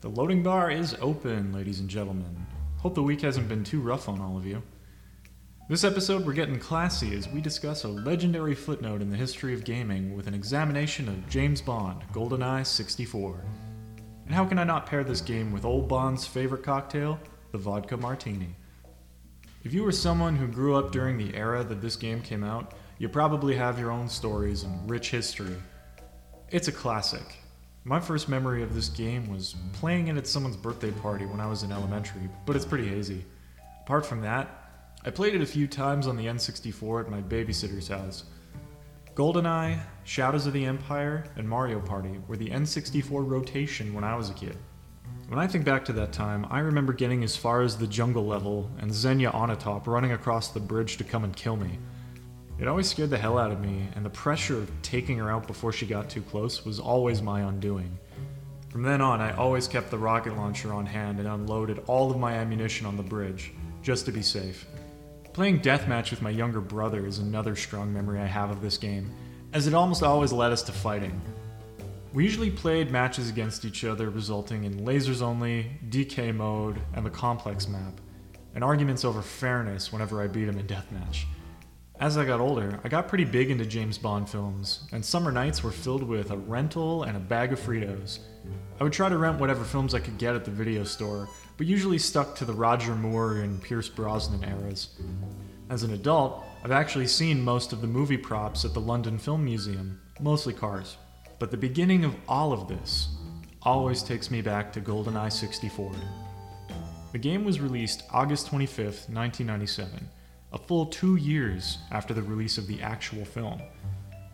The loading bar is open, ladies and gentlemen. Hope the week hasn't been too rough on all of you. This episode, we're getting classy as we discuss a legendary footnote in the history of gaming with an examination of James Bond, GoldenEye 64. And how can I not pair this game with Old Bond's favorite cocktail, the vodka martini? If you were someone who grew up during the era that this game came out, you probably have your own stories and rich history. It's a classic. My first memory of this game was playing it at someone's birthday party when I was in elementary, but it's pretty hazy. Apart from that, I played it a few times on the N64 at my babysitter's house. GoldenEye, Shadows of the Empire, and Mario Party were the N64 rotation when I was a kid. When I think back to that time, I remember getting as far as the jungle level and Xenia Onatopp running across the bridge to come and kill me. It always scared the hell out of me, and the pressure of taking her out before she got too close was always my undoing. From then on, I always kept the rocket launcher on hand and unloaded all of my ammunition on the bridge, just to be safe. Playing deathmatch with my younger brother is another strong memory I have of this game, as it almost always led us to fighting. We usually played matches against each other, resulting in lasers only, DK mode, and the complex map, and arguments over fairness whenever I beat him in deathmatch. As I got older, I got pretty big into James Bond films, and summer nights were filled with a rental and a bag of Fritos. I would try to rent whatever films I could get at the video store, but usually stuck to the Roger Moore and Pierce Brosnan eras. As an adult, I've actually seen most of the movie props at the London Film Museum, mostly cars. But the beginning of all of this always takes me back to GoldenEye 64. The game was released August 25th, 1997 a full two years after the release of the actual film.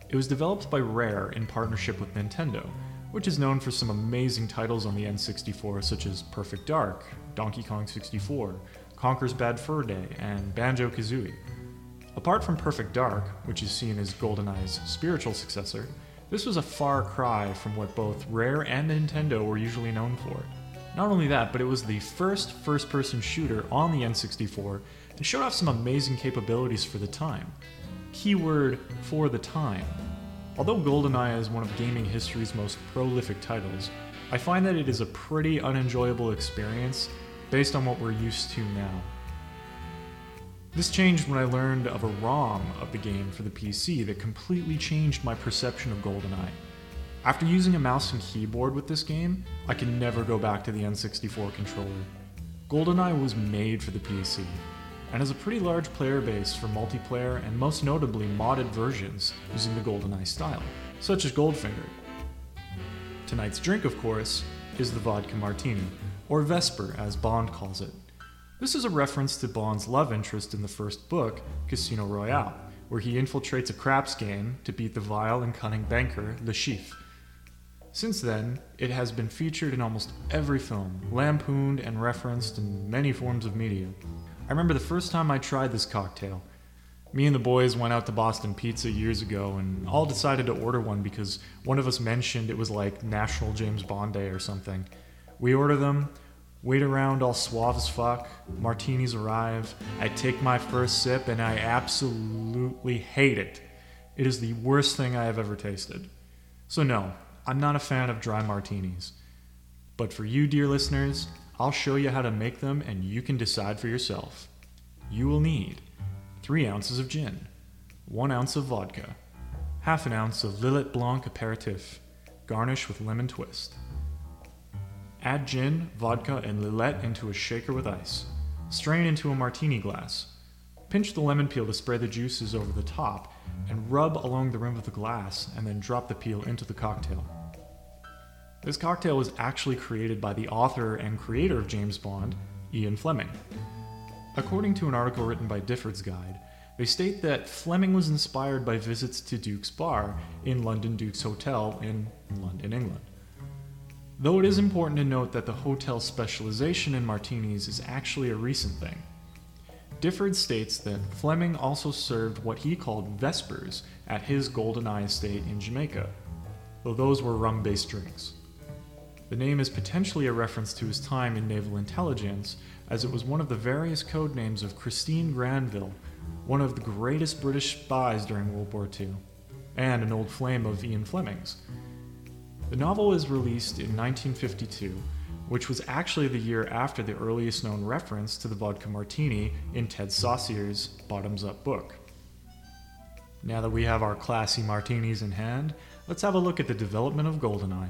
It was developed by Rare in partnership with Nintendo, which is known for some amazing titles on the N64 such as Perfect Dark, Donkey Kong 64, Conker's Bad Fur Day, and Banjo Kazooie. Apart from Perfect Dark, which is seen as GoldenEye's spiritual successor, this was a far cry from what both Rare and Nintendo were usually known for. Not only that, but it was the first first person shooter on the N64 and showed off some amazing capabilities for the time. Keyword for the time. Although GoldenEye is one of gaming history's most prolific titles, I find that it is a pretty unenjoyable experience based on what we're used to now. This changed when I learned of a ROM of the game for the PC that completely changed my perception of GoldenEye. After using a mouse and keyboard with this game, I can never go back to the N64 controller. GoldenEye was made for the PC, and has a pretty large player base for multiplayer and most notably modded versions using the GoldenEye style, such as Goldfinger. Tonight's drink, of course, is the vodka martini, or Vesper as Bond calls it. This is a reference to Bond's love interest in the first book, Casino Royale, where he infiltrates a craps game to beat the vile and cunning banker, Le Chiffre. Since then, it has been featured in almost every film, lampooned and referenced in many forms of media. I remember the first time I tried this cocktail. Me and the boys went out to Boston Pizza years ago and all decided to order one because one of us mentioned it was like National James Bond Day or something. We order them, wait around all suave as fuck, martinis arrive, I take my first sip, and I absolutely hate it. It is the worst thing I have ever tasted. So, no, I'm not a fan of dry martinis. But for you, dear listeners, I'll show you how to make them and you can decide for yourself. You will need 3 ounces of gin, 1 ounce of vodka, half an ounce of Lillet Blanc aperitif, garnish with lemon twist. Add gin, vodka, and Lillet into a shaker with ice. Strain into a martini glass. Pinch the lemon peel to spray the juices over the top, and rub along the rim of the glass, and then drop the peel into the cocktail. This cocktail was actually created by the author and creator of James Bond, Ian Fleming. According to an article written by Difford's Guide, they state that Fleming was inspired by visits to Duke's Bar in London Duke's Hotel in London, England. Though it is important to note that the hotel's specialization in martinis is actually a recent thing. Difford states that Fleming also served what he called Vespers at his GoldenEye estate in Jamaica, though those were rum based drinks. The name is potentially a reference to his time in naval intelligence, as it was one of the various code names of Christine Granville, one of the greatest British spies during World War II, and an old flame of Ian Fleming's. The novel was released in 1952, which was actually the year after the earliest known reference to the vodka martini in Ted Saucier's Bottoms Up book. Now that we have our classy martinis in hand, let's have a look at the development of GoldenEye.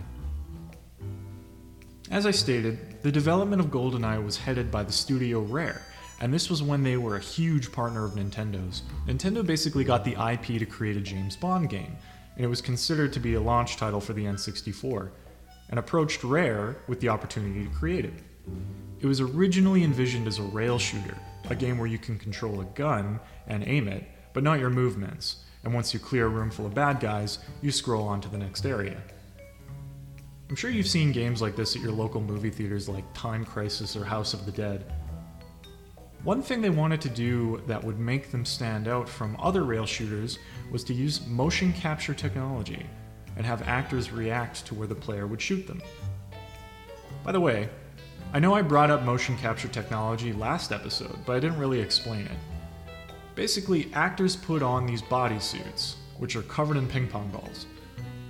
As I stated, the development of GoldenEye was headed by the studio Rare, and this was when they were a huge partner of Nintendo's. Nintendo basically got the IP to create a James Bond game, and it was considered to be a launch title for the N64, and approached Rare with the opportunity to create it. It was originally envisioned as a rail shooter, a game where you can control a gun and aim it, but not your movements, and once you clear a room full of bad guys, you scroll on to the next area. I'm sure you've seen games like this at your local movie theaters like Time Crisis or House of the Dead. One thing they wanted to do that would make them stand out from other rail shooters was to use motion capture technology and have actors react to where the player would shoot them. By the way, I know I brought up motion capture technology last episode, but I didn't really explain it. Basically, actors put on these bodysuits, which are covered in ping pong balls.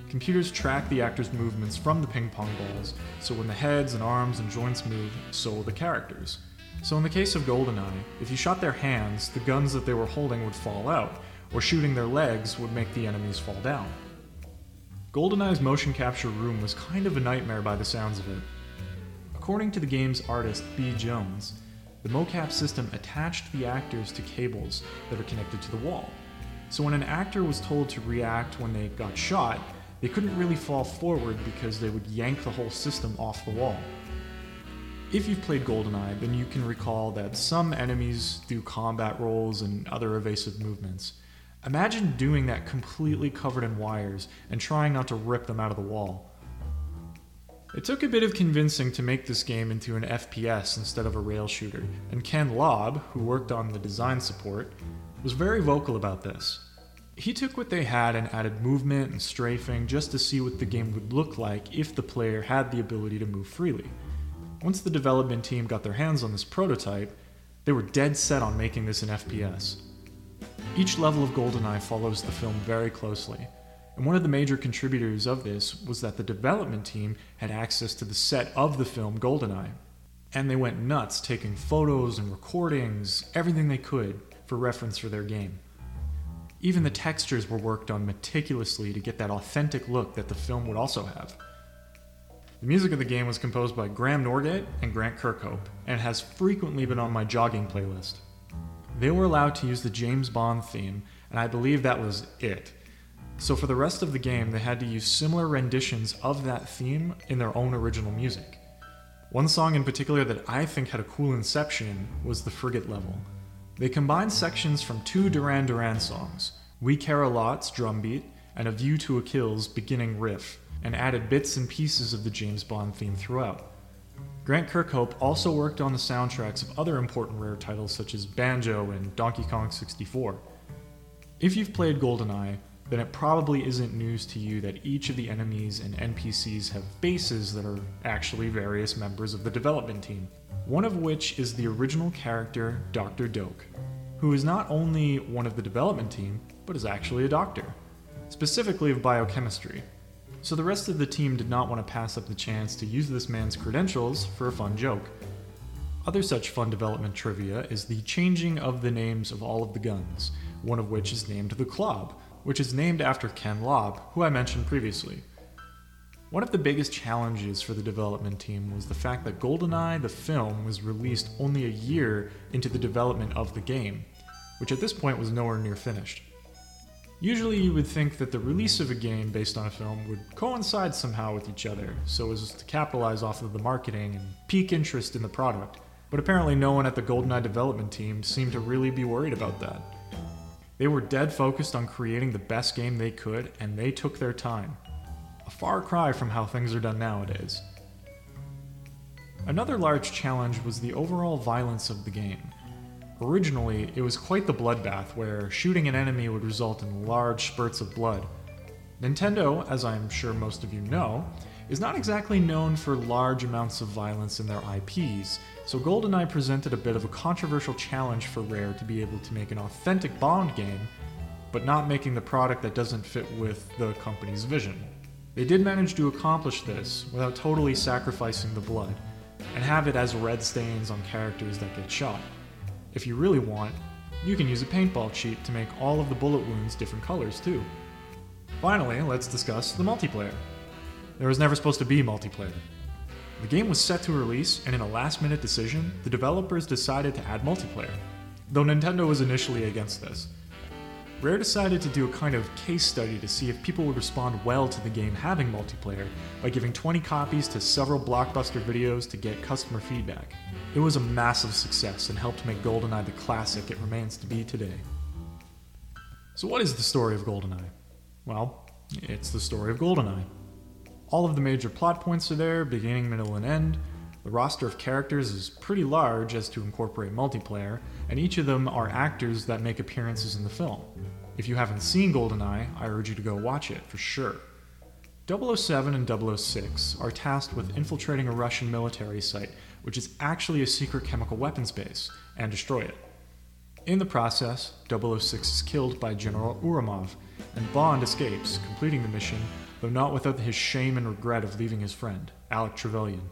Computers track the actors' movements from the ping pong balls, so when the heads and arms and joints move, so will the characters. So in the case of GoldenEye, if you shot their hands, the guns that they were holding would fall out, or shooting their legs would make the enemies fall down. GoldenEye's motion capture room was kind of a nightmare by the sounds of it. According to the game's artist B. Jones, the mocap system attached the actors to cables that are connected to the wall. So when an actor was told to react when they got shot, they couldn't really fall forward because they would yank the whole system off the wall. If you've played GoldenEye, then you can recall that some enemies do combat rolls and other evasive movements. Imagine doing that completely covered in wires and trying not to rip them out of the wall. It took a bit of convincing to make this game into an FPS instead of a rail shooter, and Ken Lobb, who worked on the design support, was very vocal about this. He took what they had and added movement and strafing just to see what the game would look like if the player had the ability to move freely. Once the development team got their hands on this prototype, they were dead set on making this an FPS. Each level of GoldenEye follows the film very closely, and one of the major contributors of this was that the development team had access to the set of the film GoldenEye. And they went nuts taking photos and recordings, everything they could, for reference for their game. Even the textures were worked on meticulously to get that authentic look that the film would also have. The music of the game was composed by Graham Norgate and Grant Kirkhope, and has frequently been on my jogging playlist. They were allowed to use the James Bond theme, and I believe that was it. So for the rest of the game, they had to use similar renditions of that theme in their own original music. One song in particular that I think had a cool inception was the Frigate level. They combined sections from two Duran Duran songs, We Care a Lot's drum beat and A View to a Kill's beginning riff, and added bits and pieces of the James Bond theme throughout. Grant Kirkhope also worked on the soundtracks of other important Rare titles such as Banjo and Donkey Kong 64. If you've played GoldenEye, then it probably isn't news to you that each of the enemies and NPCs have bases that are actually various members of the development team. One of which is the original character, Dr. Doak, who is not only one of the development team, but is actually a doctor, specifically of biochemistry. So the rest of the team did not want to pass up the chance to use this man's credentials for a fun joke. Other such fun development trivia is the changing of the names of all of the guns, one of which is named the Klobb, which is named after Ken Lobb, who I mentioned previously. One of the biggest challenges for the development team was the fact that GoldenEye, the film, was released only a year into the development of the game, which at this point was nowhere near finished. Usually, you would think that the release of a game based on a film would coincide somehow with each other, so as to capitalize off of the marketing and peak interest in the product. But apparently, no one at the GoldenEye development team seemed to really be worried about that. They were dead focused on creating the best game they could, and they took their time. A far cry from how things are done nowadays. Another large challenge was the overall violence of the game. Originally, it was quite the bloodbath where shooting an enemy would result in large spurts of blood. Nintendo, as I'm sure most of you know, is not exactly known for large amounts of violence in their IPs, so GoldenEye presented a bit of a controversial challenge for Rare to be able to make an authentic Bond game, but not making the product that doesn't fit with the company's vision. They did manage to accomplish this without totally sacrificing the blood, and have it as red stains on characters that get shot. If you really want, you can use a paintball cheat to make all of the bullet wounds different colors too. Finally, let's discuss the multiplayer. There was never supposed to be multiplayer. The game was set to release, and in a last minute decision, the developers decided to add multiplayer, though Nintendo was initially against this. Rare decided to do a kind of case study to see if people would respond well to the game having multiplayer by giving 20 copies to several blockbuster videos to get customer feedback. It was a massive success and helped make GoldenEye the classic it remains to be today. So, what is the story of GoldenEye? Well, it's the story of GoldenEye. All of the major plot points are there, beginning, middle, and end. The roster of characters is pretty large as to incorporate multiplayer, and each of them are actors that make appearances in the film. If you haven't seen GoldenEye, I urge you to go watch it for sure. 007 and 006 are tasked with infiltrating a Russian military site, which is actually a secret chemical weapons base, and destroy it. In the process, 006 is killed by General Ourumov, and Bond escapes, completing the mission, though not without his shame and regret of leaving his friend, Alec Trevelyan.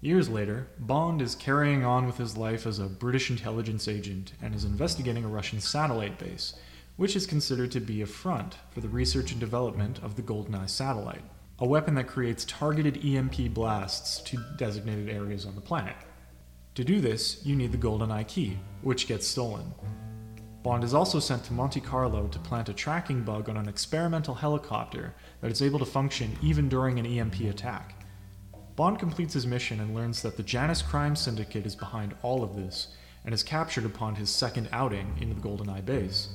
Years later, Bond is carrying on with his life as a British intelligence agent and is investigating a Russian satellite base, which is considered to be a front for the research and development of the GoldenEye satellite, a weapon that creates targeted EMP blasts to designated areas on the planet. To do this, you need the GoldenEye key, which gets stolen. Bond is also sent to Monte Carlo to plant a tracking bug on an experimental helicopter that is able to function even during an EMP attack. Bond completes his mission and learns that the Janus crime syndicate is behind all of this and is captured upon his second outing into the GoldenEye base.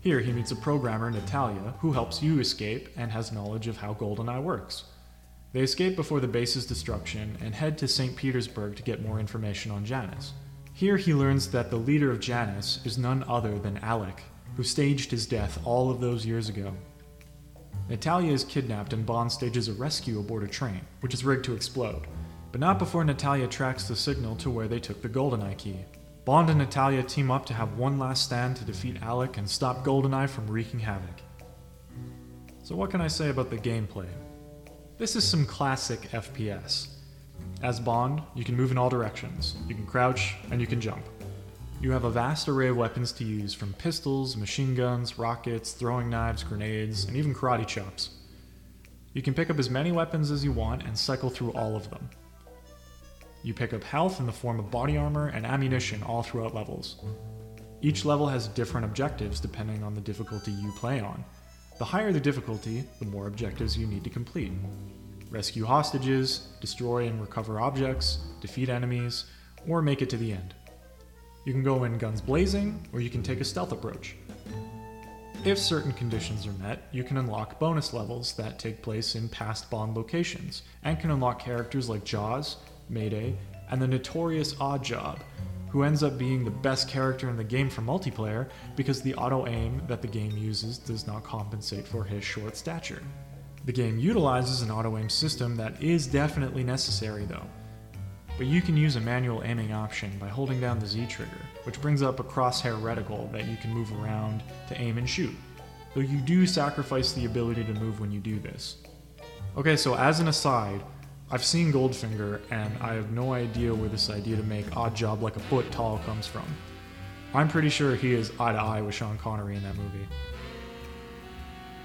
Here he meets a programmer, Natalia, who helps you escape and has knowledge of how GoldenEye works. They escape before the base's destruction and head to St. Petersburg to get more information on Janus. Here he learns that the leader of Janus is none other than Alec, who staged his death all of those years ago Natalia is kidnapped and Bond stages a rescue aboard a train, which is rigged to explode, but not before Natalia tracks the signal to where they took the GoldenEye key. Bond and Natalia team up to have one last stand to defeat Alec and stop GoldenEye from wreaking havoc. So, what can I say about the gameplay? This is some classic FPS. As Bond, you can move in all directions, you can crouch, and you can jump. You have a vast array of weapons to use, from pistols, machine guns, rockets, throwing knives, grenades, and even karate chops. You can pick up as many weapons as you want and cycle through all of them. You pick up health in the form of body armor and ammunition all throughout levels. Each level has different objectives depending on the difficulty you play on. The higher the difficulty, the more objectives you need to complete. Rescue hostages, destroy and recover objects, defeat enemies, or make it to the end. You can go in guns blazing, or you can take a stealth approach. If certain conditions are met, you can unlock bonus levels that take place in past Bond locations, and can unlock characters like Jaws, Mayday, and the notorious Oddjob, who ends up being the best character in the game for multiplayer because the auto aim that the game uses does not compensate for his short stature. The game utilizes an auto aim system that is definitely necessary though, but you can use a manual aiming option by holding down the Z trigger, which brings up a crosshair reticle that you can move around to aim and shoot, though you do sacrifice the ability to move when you do this. Okay, so as an aside, I've seen Goldfinger, and I have no idea where this idea to make Oddjob like a foot tall comes from. I'm pretty sure he is eye to eye with Sean Connery in that movie.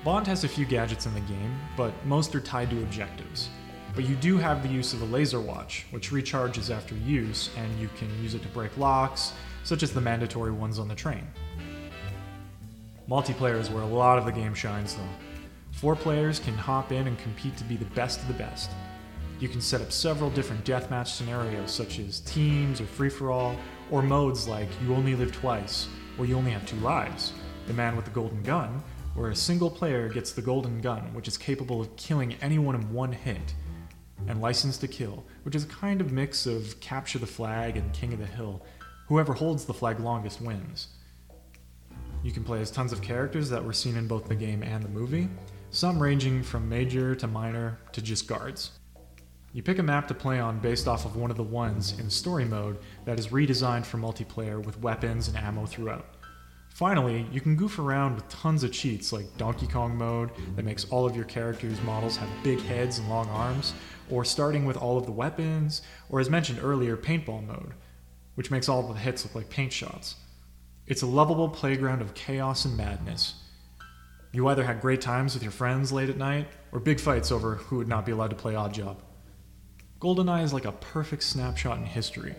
Bond has a few gadgets in the game, but most are tied to objectives. But you do have the use of a laser watch, which recharges after use, and you can use it to break locks, such as the mandatory ones on the train. Multiplayer is where a lot of the game shines, though. Four players can hop in and compete to be the best of the best. You can set up several different deathmatch scenarios, such as teams or free for all, or modes like You Only Live Twice, or you only have two lives, The Man with the Golden Gun, where a single player gets the golden gun, which is capable of killing anyone in one hit, and License to Kill, which is a kind of mix of Capture the Flag and King of the Hill. Whoever holds the flag longest wins. You can play as tons of characters that were seen in both the game and the movie, some ranging from major to minor to just guards. You pick a map to play on based off of one of the ones in story mode that is redesigned for multiplayer with weapons and ammo throughout. Finally, you can goof around with tons of cheats like Donkey Kong mode that makes all of your characters' models have big heads and long arms, or starting with all of the weapons, or as mentioned earlier, paintball mode, which makes all of the hits look like paint shots. It's a lovable playground of chaos and madness. You either had great times with your friends late at night, or big fights over who would not be allowed to play Odd Oddjob. GoldenEye is like a perfect snapshot in history,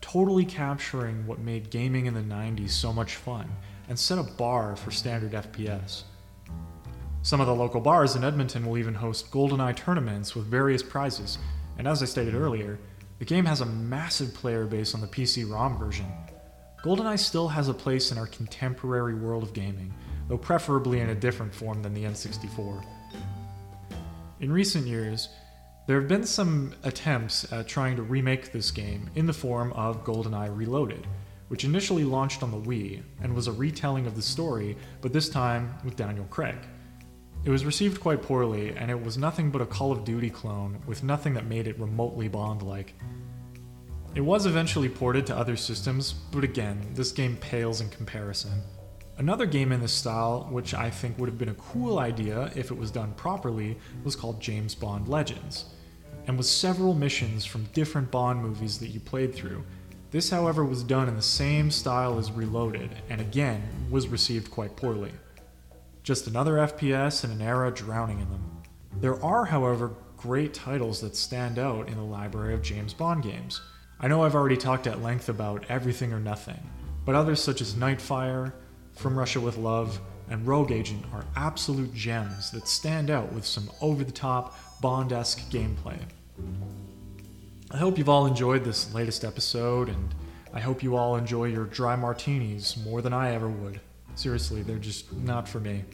totally capturing what made gaming in the 90s so much fun and set a bar for standard FPS. Some of the local bars in Edmonton will even host GoldenEye tournaments with various prizes, and as I stated earlier, the game has a massive player base on the PC ROM version. GoldenEye still has a place in our contemporary world of gaming, though preferably in a different form than the N64. In recent years, there have been some attempts at trying to remake this game in the form of GoldenEye Reloaded, which initially launched on the Wii and was a retelling of the story, but this time with Daniel Craig. It was received quite poorly, and it was nothing but a Call of Duty clone with nothing that made it remotely Bond like. It was eventually ported to other systems, but again, this game pales in comparison. Another game in this style, which I think would have been a cool idea if it was done properly, was called James Bond Legends and with several missions from different Bond movies that you played through. This, however, was done in the same style as Reloaded, and again, was received quite poorly. Just another FPS in an era drowning in them. There are, however, great titles that stand out in the library of James Bond games. I know I've already talked at length about Everything or Nothing, but others such as Nightfire, From Russia with Love, and Rogue Agent are absolute gems that stand out with some over the top, Bond esque gameplay. I hope you've all enjoyed this latest episode, and I hope you all enjoy your dry martinis more than I ever would. Seriously, they're just not for me.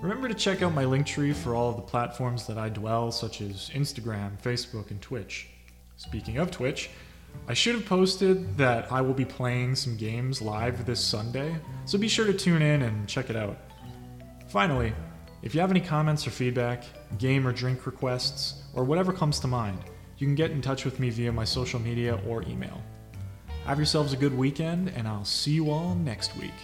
Remember to check out my Linktree for all of the platforms that I dwell, such as Instagram, Facebook, and Twitch. Speaking of Twitch, I should have posted that I will be playing some games live this Sunday, so be sure to tune in and check it out. Finally, if you have any comments or feedback, game or drink requests, or whatever comes to mind, you can get in touch with me via my social media or email. Have yourselves a good weekend, and I'll see you all next week.